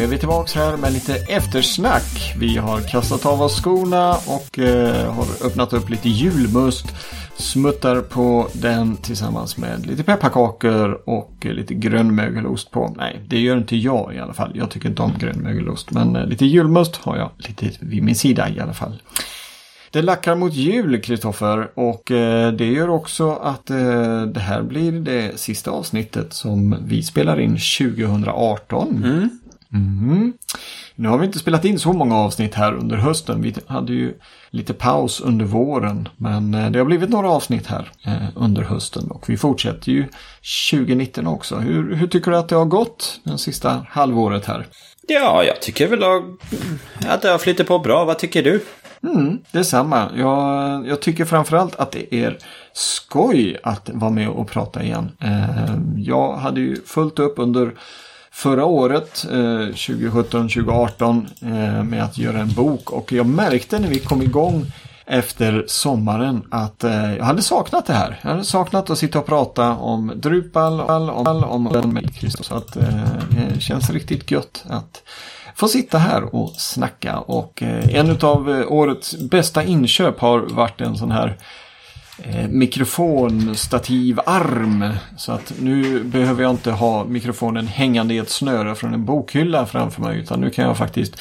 nu är vi tillbaka här med lite eftersnack. Vi har kastat av oss skorna och eh, har öppnat upp lite julmust. Smuttar på den tillsammans med lite pepparkakor och eh, lite grönmögelost på. Nej, det gör inte jag i alla fall. Jag tycker inte om grönmögelost. Men eh, lite julmust har jag lite vid min sida i alla fall. Det lackar mot jul, Kristoffer, och eh, det gör också att eh, det här blir det sista avsnittet som vi spelar in 2018. Mm. Mm. Nu har vi inte spelat in så många avsnitt här under hösten. Vi hade ju lite paus under våren. Men eh, det har blivit några avsnitt här eh, under hösten. Och vi fortsätter ju 2019 också. Hur, hur tycker du att det har gått den sista halvåret här? Ja, jag tycker väl att det har flyttat på bra. Vad tycker du? Mm, detsamma. Jag, jag tycker framförallt att det är skoj att vara med och prata igen. Eh, jag hade ju fullt upp under förra året, eh, 2017-2018, eh, med att göra en bok. Och jag märkte när vi kom igång efter sommaren att eh, jag hade saknat det här. Jag hade saknat att sitta och prata om Drupal, om, om, om Kristus. Så att eh, det känns riktigt gött att få sitta här och snacka. Och eh, en av eh, årets bästa inköp har varit en sån här eh, mikrofonstativarm. Så att nu behöver jag inte ha mikrofonen hängande i ett snöre från en bokhylla framför mig. Utan nu kan jag faktiskt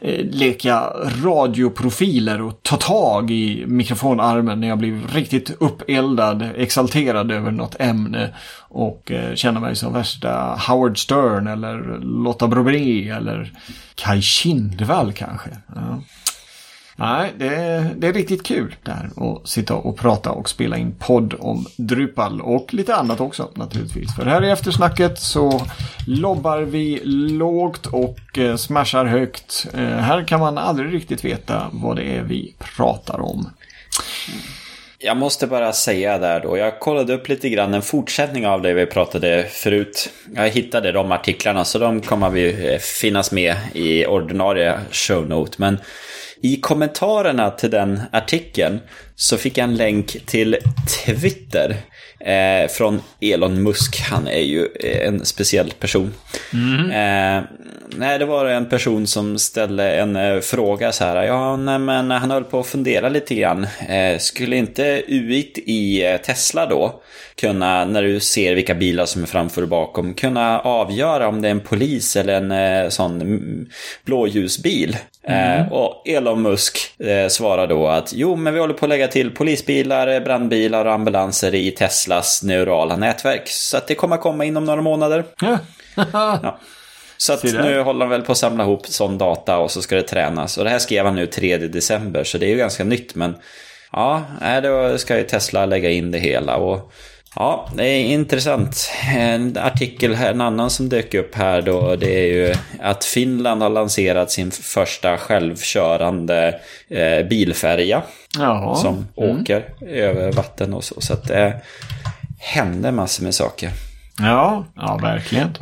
eh, leka radioprofiler och ta tag i mikrofonarmen när jag blir riktigt uppeldad, exalterad över något ämne och eh, känna mig som värsta Howard Stern eller Lotta Bromé eller Kai Kindvall kanske. Ja. Nej, det är, det är riktigt kul där att sitta och prata och spela in podd om Drupal och lite annat också naturligtvis. För här i eftersnacket så lobbar vi lågt och eh, smashar högt. Eh, här kan man aldrig riktigt veta vad det är vi pratar om. Jag måste bara säga där då, jag kollade upp lite grann en fortsättning av det vi pratade förut. Jag hittade de artiklarna så de kommer vi eh, finnas med i ordinarie show note. Men i kommentarerna till den artikeln så fick jag en länk till Twitter eh, från Elon Musk. Han är ju en speciell person. Mm. Eh, nej, det var en person som ställde en eh, fråga så här. Ja, nej, men han höll på att fundera lite grann. Eh, skulle inte UIT i eh, Tesla då kunna, när du ser vilka bilar som är framför och bakom, kunna avgöra om det är en polis eller en eh, sån blåljusbil. Mm. Eh, och Elon Musk eh, svarar då att jo, men vi håller på att lägga till polisbilar, brandbilar och ambulanser i Teslas neurala nätverk. Så att det kommer komma inom några månader. ja. Så att nu håller han väl på att samla ihop sån data och så ska det tränas. Och det här skrev han nu 3 december, så det är ju ganska nytt. Men ja, då ska ju Tesla lägga in det hela. Och Ja, det är intressant. En artikel här, en annan som dök upp här då, det är ju att Finland har lanserat sin första självkörande eh, bilfärja. Jaha. Som mm. åker över vatten och så. Så att det händer massor med saker. Ja, ja verkligen.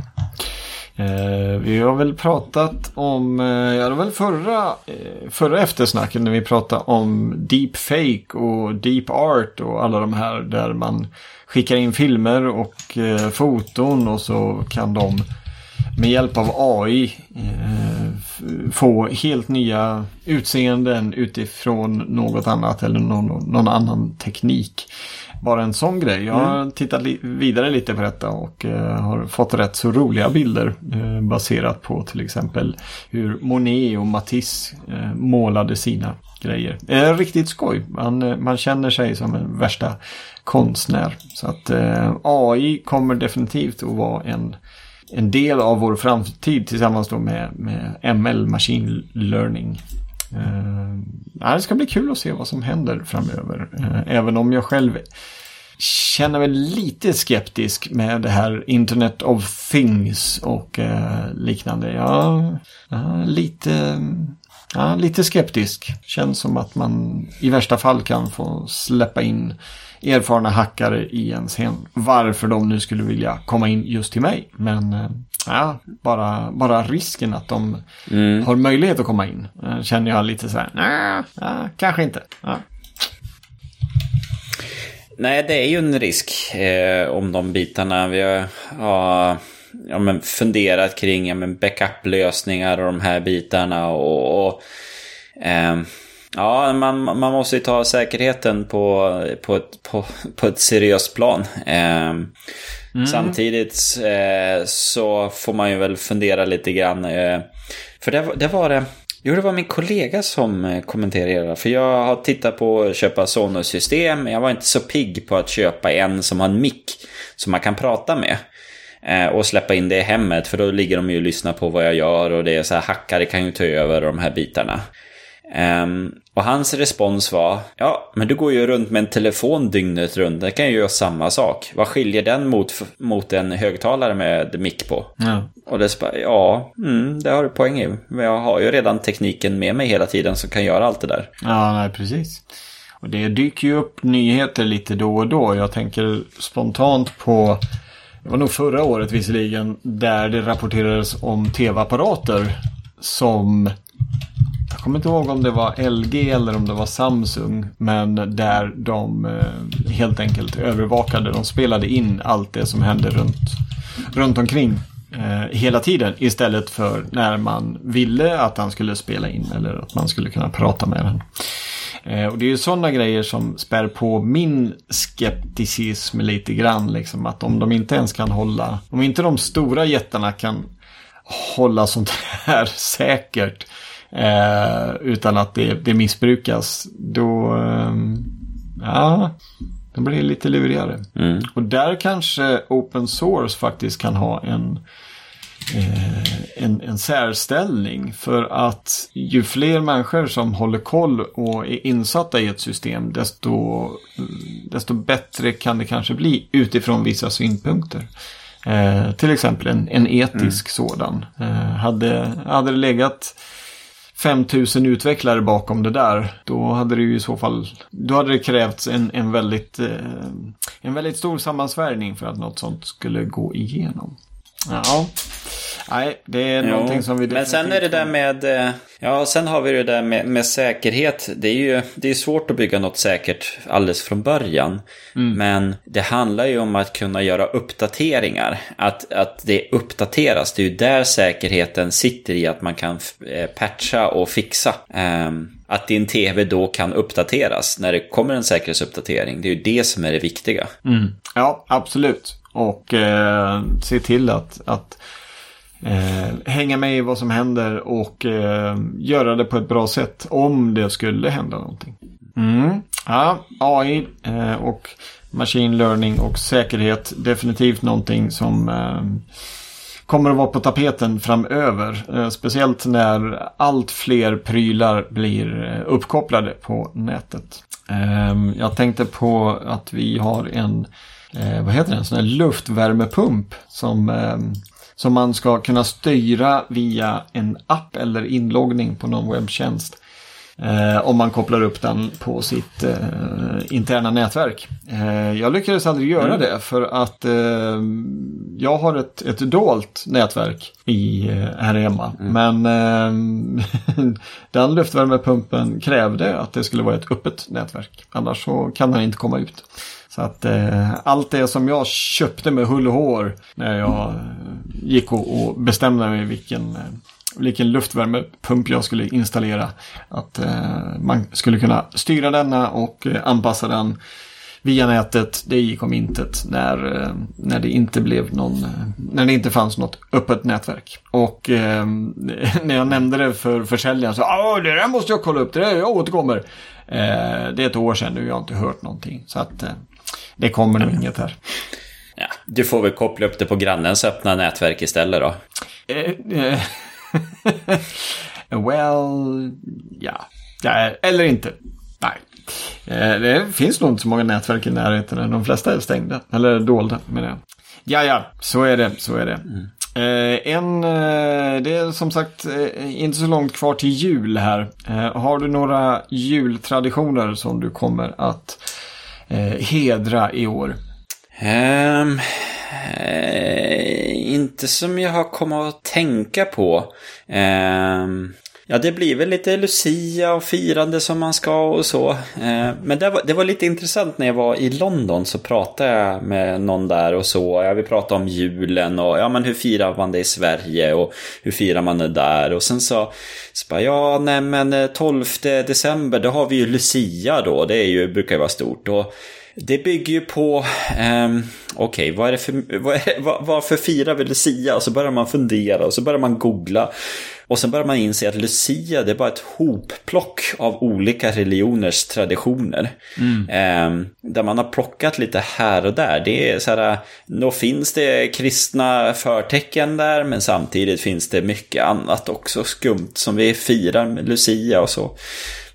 Eh, vi har väl pratat om, eh, ja det var väl förra, eh, förra eftersnacket när vi pratade om deepfake och deep art och alla de här där man skickar in filmer och eh, foton och så kan de med hjälp av AI eh, få helt nya utseenden utifrån något annat eller någon, någon annan teknik. Bara en sån grej. Jag har mm. tittat li vidare lite på detta och eh, har fått rätt så roliga bilder eh, baserat på till exempel hur Monet och Matisse eh, målade sina grejer. Eh, riktigt skoj. Man, man känner sig som en värsta konstnär. Så att eh, AI kommer definitivt att vara en, en del av vår framtid tillsammans med, med ML, Machine Learning. Eh, det ska bli kul att se vad som händer framöver. Eh, även om jag själv känner mig lite skeptisk med det här Internet of Things och eh, liknande. Ja, ja, lite, ja, lite skeptisk. Känns som att man i värsta fall kan få släppa in erfarna hackare i ens hem. Varför de nu skulle vilja komma in just till mig. Men eh, ja, bara, bara risken att de mm. har möjlighet att komma in eh, känner jag lite så här, nej, ja, kanske inte. Ja. Nej, det är ju en risk eh, om de bitarna. Vi har, ja, men funderat kring ja, men backup-lösningar och de här bitarna. och, och eh, Ja, man, man måste ju ta säkerheten på, på, ett, på, på ett seriöst plan. Eh, mm. Samtidigt eh, så får man ju väl fundera lite grann. Eh, för det, det var det... Jo, det var min kollega som eh, kommenterade. För jag har tittat på att köpa Sonos-system. Jag var inte så pigg på att köpa en som har en mick som man kan prata med. Eh, och släppa in det i hemmet. För då ligger de ju och lyssnar på vad jag gör. Och det är så här hackare kan ju ta över de här bitarna. Um, och hans respons var, ja, men du går ju runt med en telefon dygnet runt, det kan ju göra samma sak. Vad skiljer den mot, mot en högtalare med mick på? Ja. Och det bara, ja, mm, det har du poäng i. Men jag har ju redan tekniken med mig hela tiden som kan göra allt det där. Ja, nej, precis. Och det dyker ju upp nyheter lite då och då. Jag tänker spontant på, det var nog förra året visserligen, där det rapporterades om tv-apparater som jag kommer inte ihåg om det var LG eller om det var Samsung. Men där de eh, helt enkelt övervakade. De spelade in allt det som hände runt, runt omkring. Eh, hela tiden istället för när man ville att han skulle spela in eller att man skulle kunna prata med den. Eh, och det är ju sådana grejer som spär på min skepticism lite grann. Liksom, att om de inte ens kan hålla, om inte de stora jättarna kan hålla sånt här säkert Eh, utan att det, det missbrukas. Då, eh, ja, då blir det lite lurigare. Mm. Och där kanske open source faktiskt kan ha en, eh, en, en särställning. För att ju fler människor som håller koll och är insatta i ett system desto, desto bättre kan det kanske bli utifrån vissa synpunkter. Eh, till exempel en, en etisk mm. sådan. Eh, hade, hade det legat 5000 utvecklare bakom det där. Då hade det ju i så fall, då hade det krävts en, en, väldigt, eh, en väldigt stor sammansvärjning för att något sånt skulle gå igenom. Ja. Nej, det är jo, någonting som vi Men sen är det där med... Eh, ja, sen har vi det där med, med säkerhet. Det är ju det är svårt att bygga något säkert alldeles från början. Mm. Men det handlar ju om att kunna göra uppdateringar. Att, att det uppdateras. Det är ju där säkerheten sitter i att man kan eh, patcha och fixa. Um, att din tv då kan uppdateras när det kommer en säkerhetsuppdatering. Det är ju det som är det viktiga. Mm. Ja, absolut. Och eh, se till att, att eh, hänga med i vad som händer och eh, göra det på ett bra sätt om det skulle hända någonting. Mm. Ja, AI eh, och machine learning och säkerhet definitivt någonting som eh, kommer att vara på tapeten framöver. Eh, speciellt när allt fler prylar blir eh, uppkopplade på nätet. Eh, jag tänkte på att vi har en eh, vad heter det, en sån här luftvärmepump som, eh, som man ska kunna styra via en app eller inloggning på någon webbtjänst. Eh, om man kopplar upp den på sitt eh, interna nätverk. Eh, jag lyckades aldrig göra mm. det för att eh, jag har ett, ett dolt nätverk i, eh, här hemma. Mm. Men eh, den luftvärmepumpen krävde att det skulle vara ett öppet nätverk. Annars så kan den inte komma ut. Så att eh, allt det som jag köpte med hull och hår när jag eh, gick och, och bestämde mig vilken, eh, vilken luftvärmepump jag skulle installera. Att eh, man skulle kunna styra denna och eh, anpassa den via nätet. Det gick om intet när, när det inte blev någon, när det inte fanns något öppet nätverk. Och eh, när jag nämnde det för försäljaren så ja det där måste jag kolla upp, det där jag återkommer. Eh, det är ett år sedan nu, jag har inte hört någonting. Så att det kommer nog inget här. Ja, du får väl koppla upp det på grannens öppna nätverk istället då. Eh, eh, well, ja. ja. Eller inte. Nej. Eh, det finns nog inte så många nätverk i närheten. De flesta är stängda. Eller dolda menar jag. Ja, ja, så är det. Så är det. Mm. en, det är som sagt inte så långt kvar till jul här. har du några jultraditioner som du kommer att eh, Eh, hedra i år? Um, eh, inte som jag har kommit att tänka på. Um, Ja, det blir väl lite Lucia och firande som man ska och så. Eh, men det var, det var lite intressant när jag var i London så pratade jag med någon där och så. Ja, vi pratade om julen och ja, men hur firar man det i Sverige och hur firar man det där? Och sen så, så bara, ja, nej men eh, 12 december, då har vi ju Lucia då. Det är ju, brukar ju vara stort. Och det bygger ju på, um, okej, okay, vad är det för, vad är, vad, varför firar vi Lucia? Och så börjar man fundera och så börjar man googla. Och sen börjar man inse att Lucia det är bara ett hopplock av olika religioners traditioner. Mm. Um, där man har plockat lite här och där. Det är så här, då finns det kristna förtecken där men samtidigt finns det mycket annat också skumt som vi firar med Lucia och så.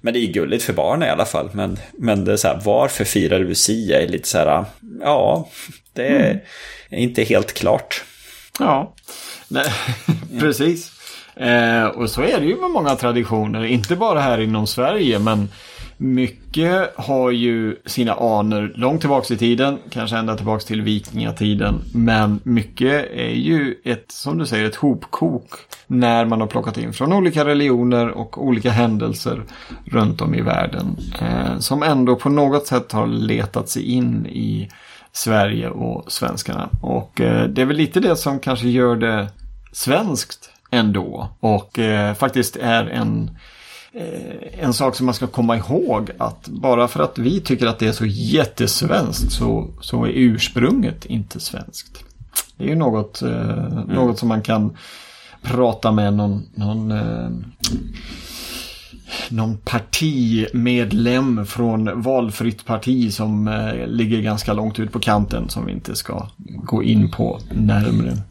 Men det är gulligt för barnen i alla fall. Men, men det är så här, varför firar Lucia är lite så här, ja, det är mm. inte helt klart. Ja, Nej, precis. Eh, och så är det ju med många traditioner, inte bara här inom Sverige, men mycket har ju sina anor långt tillbaka i tiden, kanske ända tillbaka till vikingatiden. Men mycket är ju ett, som du säger, ett hopkok när man har plockat in från olika religioner och olika händelser runt om i världen. Eh, som ändå på något sätt har letat sig in i Sverige och svenskarna. Och eh, det är väl lite det som kanske gör det svenskt ändå. Och eh, faktiskt är en Eh, en sak som man ska komma ihåg att bara för att vi tycker att det är så jättesvenskt så, så är ursprunget inte svenskt. Det är ju något, eh, mm. något som man kan prata med någon, någon eh, någon partimedlem från valfritt parti som eh, ligger ganska långt ut på kanten som vi inte ska gå in på närmre.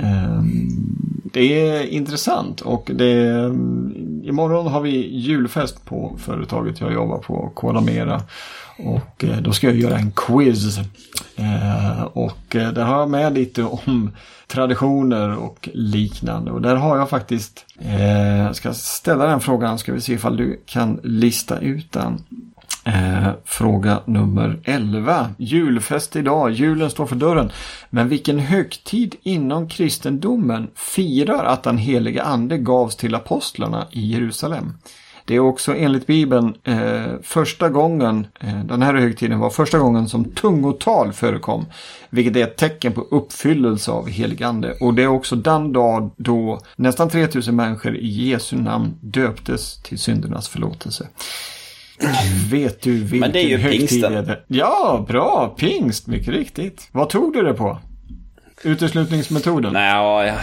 Eh, det är intressant och det, imorgon har vi julfest på företaget jag jobbar på, Kodamera. Och eh, då ska jag göra en quiz. Eh, och eh, där har jag med lite om traditioner och liknande. Och där har jag faktiskt, jag ska ställa den frågan, ska vi se ifall du kan lista ut den. Eh, fråga nummer 11. Julfest idag. Julen står för dörren. Men vilken högtid inom kristendomen firar att den heliga ande gavs till apostlarna i Jerusalem? Det är också enligt Bibeln eh, första gången, eh, den här högtiden var första gången som tungotal förekom. Vilket är ett tecken på uppfyllelse av heligande. Och det är också den dag då nästan 3000 människor i Jesu namn döptes till syndernas förlåtelse. Vet du vilken Men det är ju pingsten. Är? Ja, bra. Pingst, mycket riktigt. Vad tog du det på? Uteslutningsmetoden? Nej, ja,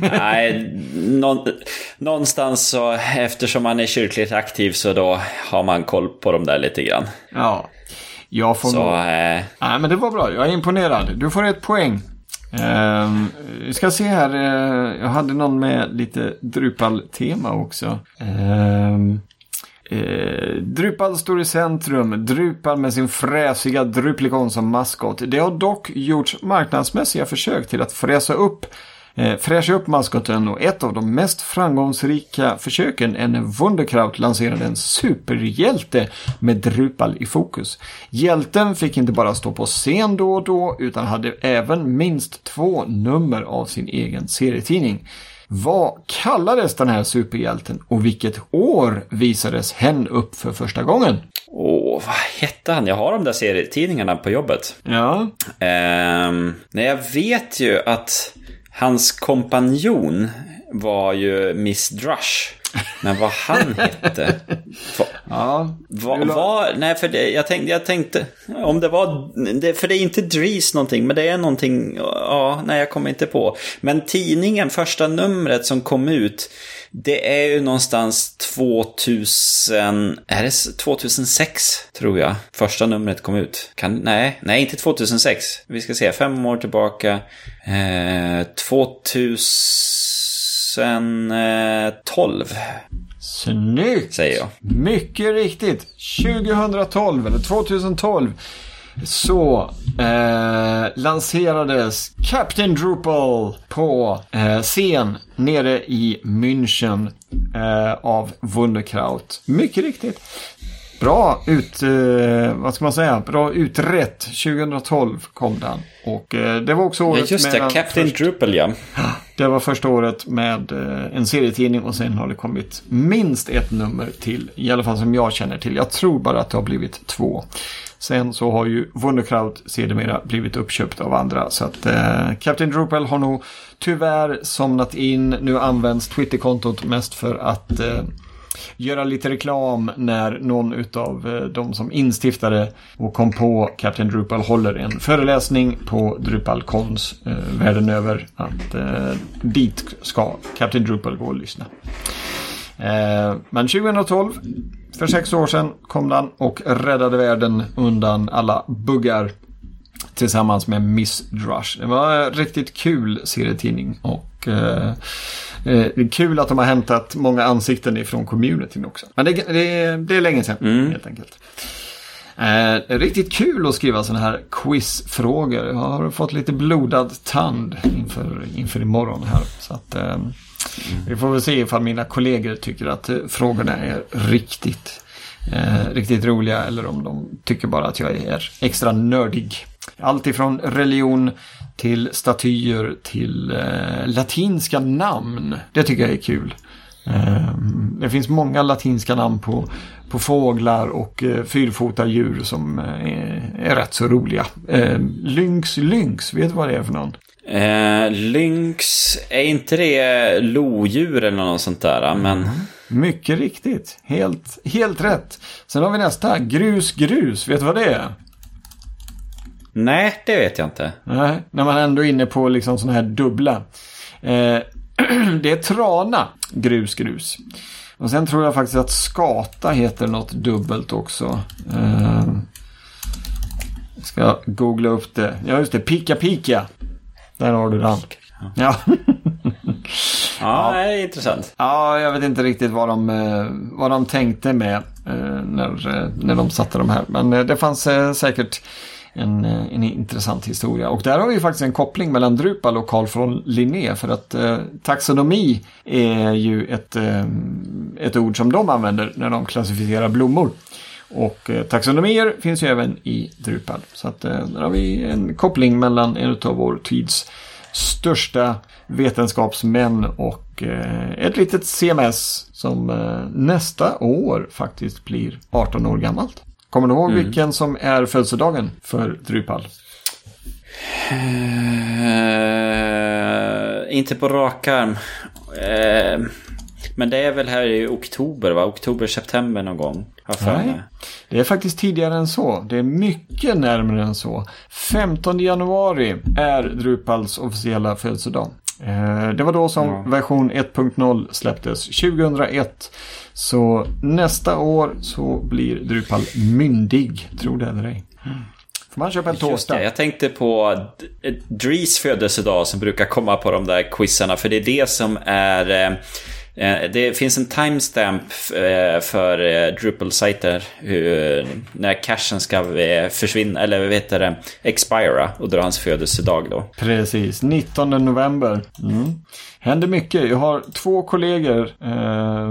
Nej, någonstans så eftersom man är kyrkligt aktiv så då har man koll på dem där lite grann. Ja, jag får så, nog... Eh... Nej, men det var bra. Jag är imponerad. Du får ett poäng. Uh, vi ska se här. Uh, jag hade någon med lite Drupal-tema också. Uh, Eh, Drupal står i centrum. Drupal med sin fräsiga Druplikon som maskot. Det har dock gjorts marknadsmässiga försök till att fräsa upp eh, fräscha upp maskoten och ett av de mest framgångsrika försöken är när Wunderkraut lanserade en superhjälte med Drupal i fokus. Hjälten fick inte bara stå på scen då och då utan hade även minst två nummer av sin egen serietidning. Vad kallades den här superhjälten och vilket år visades hen upp för första gången? Åh, vad hette han? Jag har de där serietidningarna på jobbet. Ja. Um, nej, jag vet ju att Hans kompanjon var ju Miss Drush. Men vad han hette? Ja, va, va, nej, för det, jag, tänkte, jag tänkte, om det var, det, för det är inte Dries någonting, men det är någonting, ja, nej jag kommer inte på. Men tidningen, första numret som kom ut, det är ju någonstans 2000, är det 2006 tror jag första numret kom ut. Kan, nej, nej inte 2006. Vi ska se, fem år tillbaka. Eh, 2012. Snyggt! Säger jag. Mycket riktigt. 2012 eller 2012 så eh, lanserades Captain Drupal på eh, scen nere i München eh, av Wunderkraut. Mycket riktigt. Bra ut, eh, vad ska man säga, bra utrett. 2012 kom den. Och eh, det var också året ja, just det, Captain först... Drupal ja. Det var första året med eh, en serietidning och sen har det kommit minst ett nummer till. I alla fall som jag känner till. Jag tror bara att det har blivit två. Sen så har ju Wunderkraut sedermera blivit uppköpt av andra. Så att eh, Captain Drupal har nog tyvärr somnat in. Nu används Twitterkontot mest för att eh, göra lite reklam när någon av eh, de som instiftade och kom på Captain Drupal håller en föreläsning på Drupalcons eh, världen över. Att eh, dit ska Captain Drupal gå och lyssna. Eh, men 2012, för sex år sedan, kom den och räddade världen undan alla buggar tillsammans med Miss Drush. Det var en riktigt kul serietidning och eh, eh, kul att de har hämtat många ansikten ifrån communityn också. Men det, det, det är länge sedan mm. helt enkelt. Eh, riktigt kul att skriva sådana här quizfrågor. Jag har fått lite blodad tand inför, inför imorgon här. Så att, eh. Vi får väl se ifall mina kollegor tycker att eh, frågorna är riktigt, eh, riktigt roliga eller om de tycker bara att jag är extra nördig. Allt ifrån religion till statyer till eh, latinska namn. Det tycker jag är kul. Eh, det finns många latinska namn på, på fåglar och eh, fyrfota djur som eh, är, är rätt så roliga. Eh, lynx, lynx, vet du vad det är för någon? Eh, lynx, är inte det lodjur eller något sånt där? Men... Mm. Mycket riktigt. Helt, helt rätt. Sen har vi nästa. Grus, grus. Vet du vad det är? Nej, det vet jag inte. Nej, när man ändå är inne på liksom sådana här dubbla. Eh, det är trana, grus, grus. Och sen tror jag faktiskt att skata heter något dubbelt också. Eh, ska googla upp det. Ja, just det. Pika, pika. Där har du den. Ja. ja, det är intressant. Ja, jag vet inte riktigt vad de, eh, vad de tänkte med eh, när, eh, när de satte de här. Men det fanns säkert en, eh, en intressant historia. Och där har vi faktiskt en koppling mellan Drupal och Carl von Linné. För att eh, taxonomi är ju ett, eh, ett ord som de använder när de klassificerar blommor. Och eh, taxonomier finns ju även i Drupal. Så att eh, där har vi en koppling mellan en av vår tids största vetenskapsmän och eh, ett litet CMS som eh, nästa år faktiskt blir 18 år gammalt. Kommer du ihåg mm. vilken som är födelsedagen för Drupal? Uh, inte på rak arm. Uh, men det är väl här i oktober, va? Oktober, september någon gång. Nej, det är faktiskt tidigare än så. Det är mycket närmare än så. 15 januari är Drupals officiella födelsedag. Eh, det var då som ja. version 1.0 släpptes 2001. Så nästa år så blir Drupal myndig, tror det eller ej. Får man köpa en tårta? Jag tänkte på Dries födelsedag som brukar komma på de där quizarna. För det är det som är... Eh, det finns en timestamp eh, för eh, Drupal-sajter när cashen ska försvinna, eller vad heter det, expira och dra hans födelsedag då. Precis, 19 november. Mm. Händer mycket. Jag har två kollegor. Eh,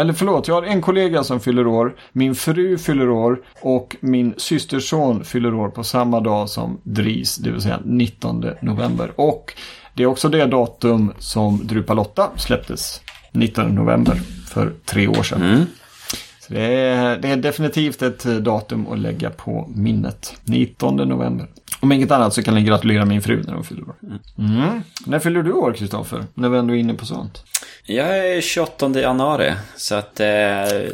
eller förlåt, jag har en kollega som fyller år. Min fru fyller år. Och min systerson fyller år på samma dag som Dris. Det vill säga 19 november. Och det är också det datum som Drupalotta släpptes. 19 november för tre år sedan. Mm. Så det är, det är definitivt ett datum att lägga på minnet. 19 november. Om inget annat så kan jag gratulera min fru när hon fyller år. Mm. När fyller du år, Kristoffer? När vi ändå är inne på sånt. Jag är 28 januari. Så att eh,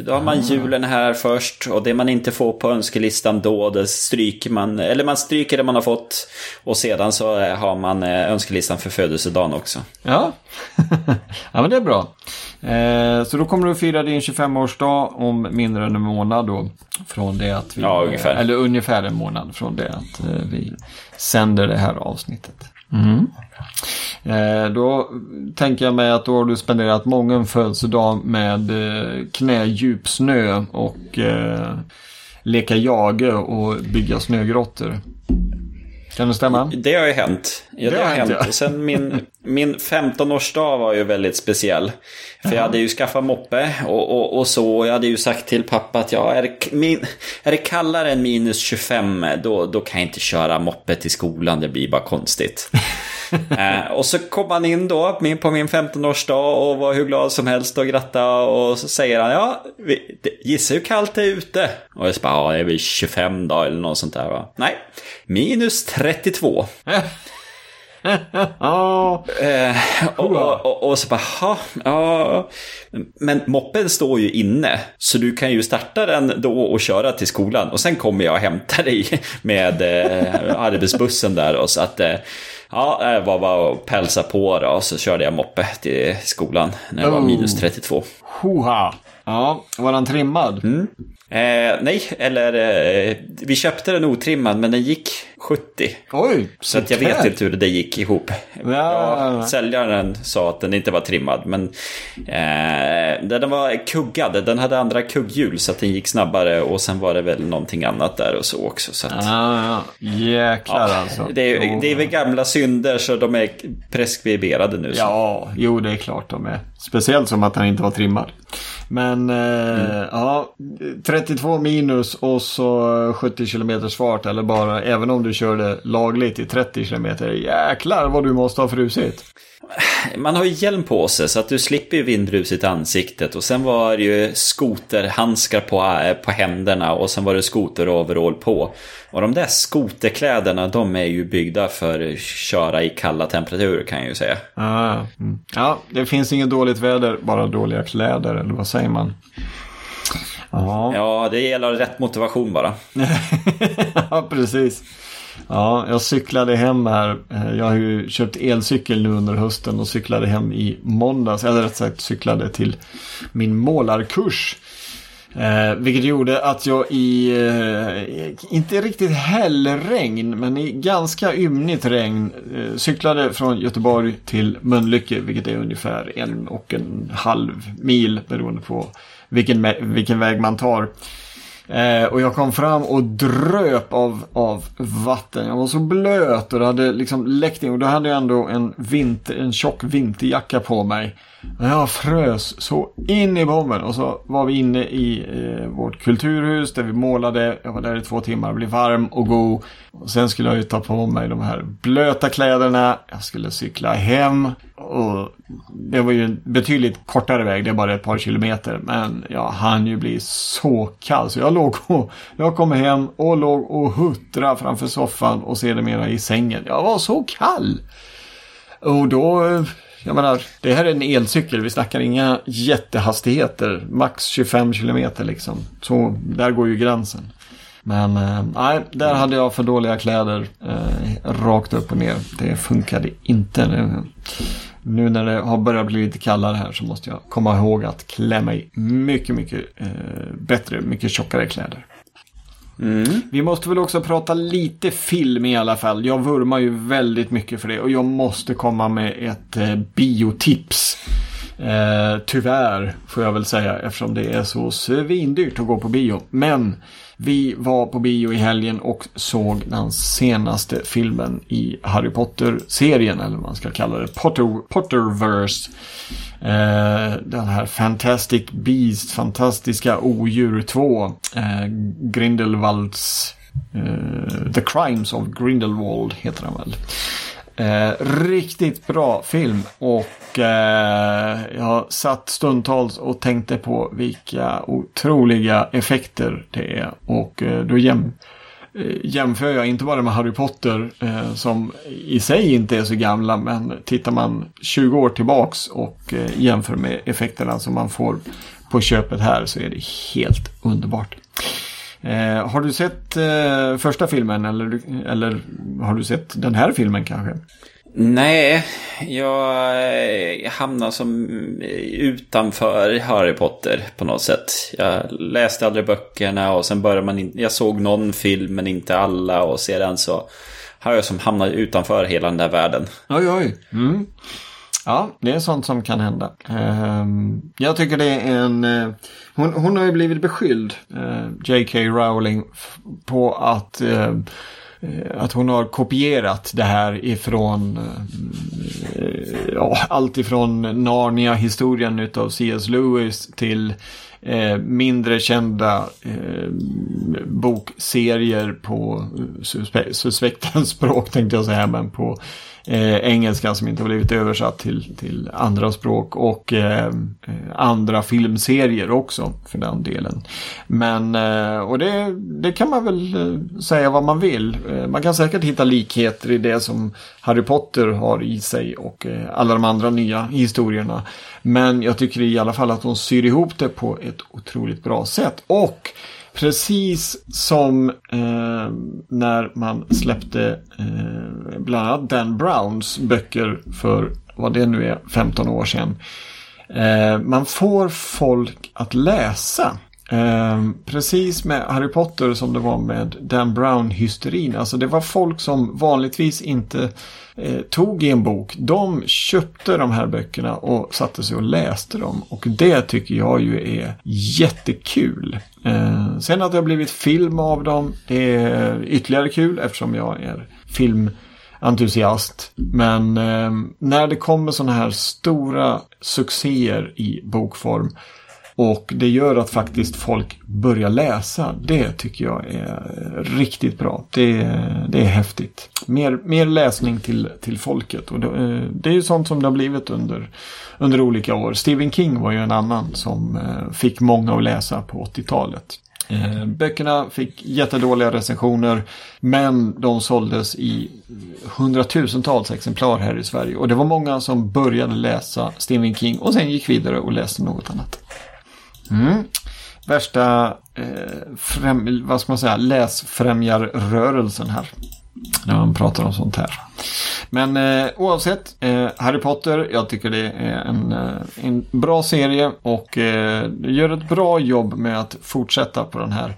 då har man ah. julen här först. Och det man inte får på önskelistan då, det stryker man. Eller man stryker det man har fått. Och sedan så eh, har man eh, önskelistan för födelsedagen också. Ja, ja men det är bra. Eh, så då kommer du att fira din 25-årsdag om mindre än en månad då. Från det att vi... Ja, ungefär. Eller ungefär en månad från det att eh, vi sänder det här avsnittet. Mm. Eh, då tänker jag mig att då har du spenderat många födelsedag med eh, knädjup snö och eh, leka jage och bygga snögrottor. Kan det stämma? Det har ju hänt. Ja, det, det har, hänt. Ja. sen min, min 15-årsdag var ju väldigt speciell. För Jaha. jag hade ju skaffat moppe och, och, och så. Jag hade ju sagt till pappa att ja, är, det, min, är det kallare än minus 25 då, då kan jag inte köra moppe till skolan. Det blir bara konstigt. eh, och så kom han in då på min 15-årsdag och var hur glad som helst och grattade. Och så säger han, ja, gissa hur kallt det är ute? Och jag bara, ja, det är väl 25 dagar eller något sånt där va? Nej, minus 32. eh, och, och, och, och, så bara, ja. Men moppen står ju inne. Så du kan ju starta den då och köra till skolan. Och sen kommer jag och hämtar dig med eh, arbetsbussen där. Och så att, eh, ja, jag var bara och pälsa på då. Och så körde jag moppe till skolan när det oh. var minus 32. Hoha! Ja, var den trimmad? Mm. Eh, nej, eller eh, vi köpte den otrimmad men den gick 70. Oj, så att jag vet inte hur det gick ihop. Ja. Ja, säljaren sa att den inte var trimmad men eh, den var kuggad. Den hade andra kugghjul så att den gick snabbare och sen var det väl någonting annat där och så också. Så att, ah, ja. Jäklar ja, alltså. Det är, det är väl gamla synder så de är preskriberade nu. Så. Ja, jo det är klart de är. Speciellt som att den inte var trimmad. Men eh, mm. ja, 32 minus och så 70 km fart eller bara, även om du körde lagligt i 30 km. Jäklar vad du måste ha frusit. Man har ju hjälm på sig så att du slipper ju vindruset i ansiktet. Och sen var det ju skoterhandskar på, eh, på händerna och sen var det skoteroverall på. Och de där skoterkläderna de är ju byggda för att köra i kalla temperaturer kan jag ju säga. Ah, mm. Ja, det finns inget dåligt väder, bara dåliga kläder eller vad säger man? Ja, ja det gäller rätt motivation bara. ja, precis. Ja, jag cyklade hem här. Eh, jag har ju köpt elcykel nu under hösten och cyklade hem i måndags. Eller rätt sagt cyklade till min målarkurs. Eh, vilket gjorde att jag i, eh, inte riktigt hällregn, men i ganska ymnigt regn eh, cyklade från Göteborg till Mölnlycke, vilket är ungefär en och en halv mil beroende på vilken, vilken väg man tar. Eh, och jag kom fram och dröp av, av vatten. Jag var så blöt och det hade liksom läckt in. Och då hade jag ändå en, vinter, en tjock vinterjacka på mig. Jag frös så in i bomben. Och så var vi inne i eh, vårt kulturhus där vi målade. Jag var där i två timmar, blev varm och god. Och sen skulle jag ju ta på mig de här blöta kläderna. Jag skulle cykla hem. Och det var ju en betydligt kortare väg, det är bara ett par kilometer. Men jag hann ju bli så kall så jag låg och, jag kom hem och låg och huttrade framför soffan och sedermera i sängen. Jag var så kall! Och då, eh, jag menar, det här är en elcykel, vi snackar inga jättehastigheter, max 25 kilometer liksom. Så där går ju gränsen. Men eh, nej, där hade jag för dåliga kläder eh, rakt upp och ner. Det funkade inte. Nu när det har börjat bli lite kallare här så måste jag komma ihåg att klä mig mycket, mycket eh, bättre, mycket tjockare kläder. Mm. Vi måste väl också prata lite film i alla fall. Jag vurmar ju väldigt mycket för det och jag måste komma med ett eh, biotips. Eh, tyvärr får jag väl säga eftersom det är så svindyrt att gå på bio. Men vi var på bio i helgen och såg den senaste filmen i Harry Potter-serien, eller vad man ska kalla det, Potter, Potterverse. Eh, den här Fantastic Beast, Fantastiska Odjur 2, eh, Grindelwalds, eh, The Crimes of Grindelwald heter den väl. Eh, riktigt bra film och eh, jag satt stundtals och tänkte på vilka otroliga effekter det är. Och eh, då jäm, eh, jämför jag inte bara med Harry Potter eh, som i sig inte är så gamla men tittar man 20 år tillbaks och eh, jämför med effekterna som man får på köpet här så är det helt underbart. Eh, har du sett eh, första filmen eller, eller har du sett den här filmen kanske? Nej, jag eh, hamnar som utanför Harry Potter på något sätt. Jag läste aldrig böckerna och sen började man in, Jag såg någon film men inte alla och sedan så har jag som hamnat utanför hela den där världen. Oj, oj. Mm. Ja, det är sånt som kan hända. Ehm, jag tycker det är en... Eh, hon, hon har ju blivit beskylld, eh, J.K. Rowling, på att eh, att hon har kopierat det här ifrån ja, allt ifrån Narnia-historien utav C.S. Lewis till eh, mindre kända eh, bokserier på eh, suspe suspektens språk tänkte jag säga, men på eh, engelska som inte har blivit översatt till, till andra språk och eh, eh andra filmserier också för den delen. Men, eh, och det, det kan man väl eh, säga vad man vill. Eh, man kan säkert hitta likheter i det som Harry Potter har i sig och alla de andra nya historierna. Men jag tycker i alla fall att de syr ihop det på ett otroligt bra sätt. Och Precis som eh, när man släppte eh, bland annat Dan Browns böcker för vad det nu är, 15 år sedan. Eh, man får folk att läsa. Eh, precis med Harry Potter som det var med Dan Brown-hysterin. Alltså det var folk som vanligtvis inte eh, tog i en bok. De köpte de här böckerna och satte sig och läste dem. Och det tycker jag ju är jättekul. Eh, sen att det har blivit film av dem är ytterligare kul eftersom jag är filmentusiast. Men eh, när det kommer sådana här stora succéer i bokform och det gör att faktiskt folk börjar läsa. Det tycker jag är riktigt bra. Det, det är häftigt. Mer, mer läsning till, till folket. Och det, eh, det är ju sånt som det har blivit under, under olika år. Stephen King var ju en annan som eh, fick många att läsa på 80-talet. Eh, böckerna fick jättedåliga recensioner men de såldes i hundratusentals exemplar här i Sverige. Och det var många som började läsa Stephen King och sen gick vidare och läste något annat. Mm. Värsta, eh, främ, vad ska man säga, läsfrämjarrörelsen här. När man pratar om sånt här. Men eh, oavsett, eh, Harry Potter, jag tycker det är en, eh, en bra serie och eh, gör ett bra jobb med att fortsätta på den här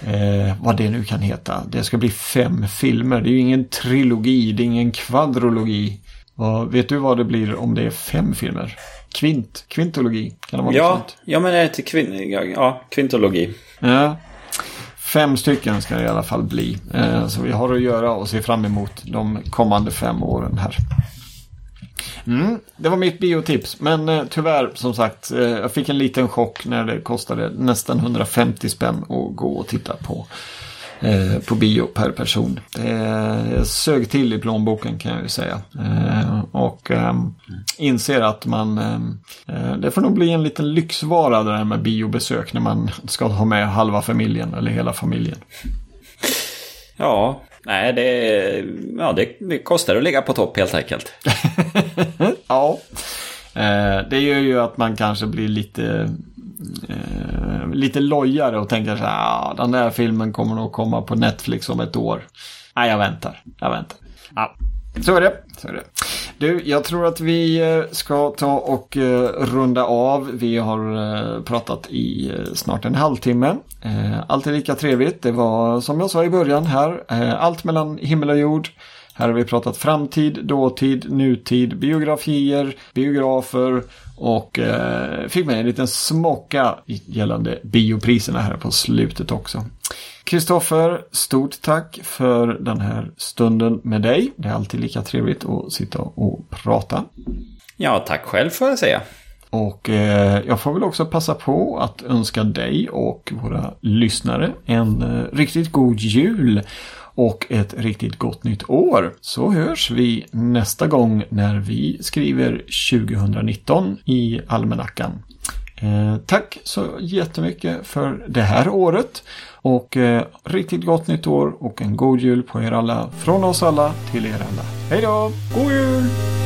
Eh, vad det nu kan heta. Det ska bli fem filmer. Det är ju ingen trilogi, det är ingen kvadrologi. Och vet du vad det blir om det är fem filmer? Kvint, kvintologi. Kan det vara ja, ja, men det är till kvin ja, kvintologi. Ja. Fem stycken ska det i alla fall bli. Eh, så vi har att göra och se fram emot de kommande fem åren här. Mm, det var mitt biotips. Men eh, tyvärr, som sagt, eh, jag fick en liten chock när det kostade nästan 150 spänn att gå och titta på Eh, på bio per person. Det sög till i plånboken kan jag ju säga. Eh, och ehm, inser att man, eh, det får nog bli en liten lyxvara det här med biobesök när man ska ha med halva familjen eller hela familjen. Ja, nej det, ja, det kostar att ligga på topp helt enkelt. ja, det gör ju att man kanske blir lite eh, lite lojare och tänker så här, ah, den där filmen kommer nog komma på Netflix om ett år. Nej, jag väntar. Jag väntar. Ja, så är det. Så är det. Du, jag tror att vi eh, ska ta och eh, runda av. Vi har eh, pratat i snart en halvtimme. Allt är lika trevligt. Det var som jag sa i början här, allt mellan himmel och jord. Här har vi pratat framtid, dåtid, nutid, biografier, biografer och eh, fick med en liten smocka gällande biopriserna här på slutet också. Kristoffer, stort tack för den här stunden med dig. Det är alltid lika trevligt att sitta och prata. Ja, tack själv får jag säga. Och eh, jag får väl också passa på att önska dig och våra lyssnare en eh, riktigt god jul och ett riktigt gott nytt år. Så hörs vi nästa gång när vi skriver 2019 i almanackan. Eh, tack så jättemycket för det här året och eh, riktigt gott nytt år och en god jul på er alla från oss alla till er alla. Hej då! God jul!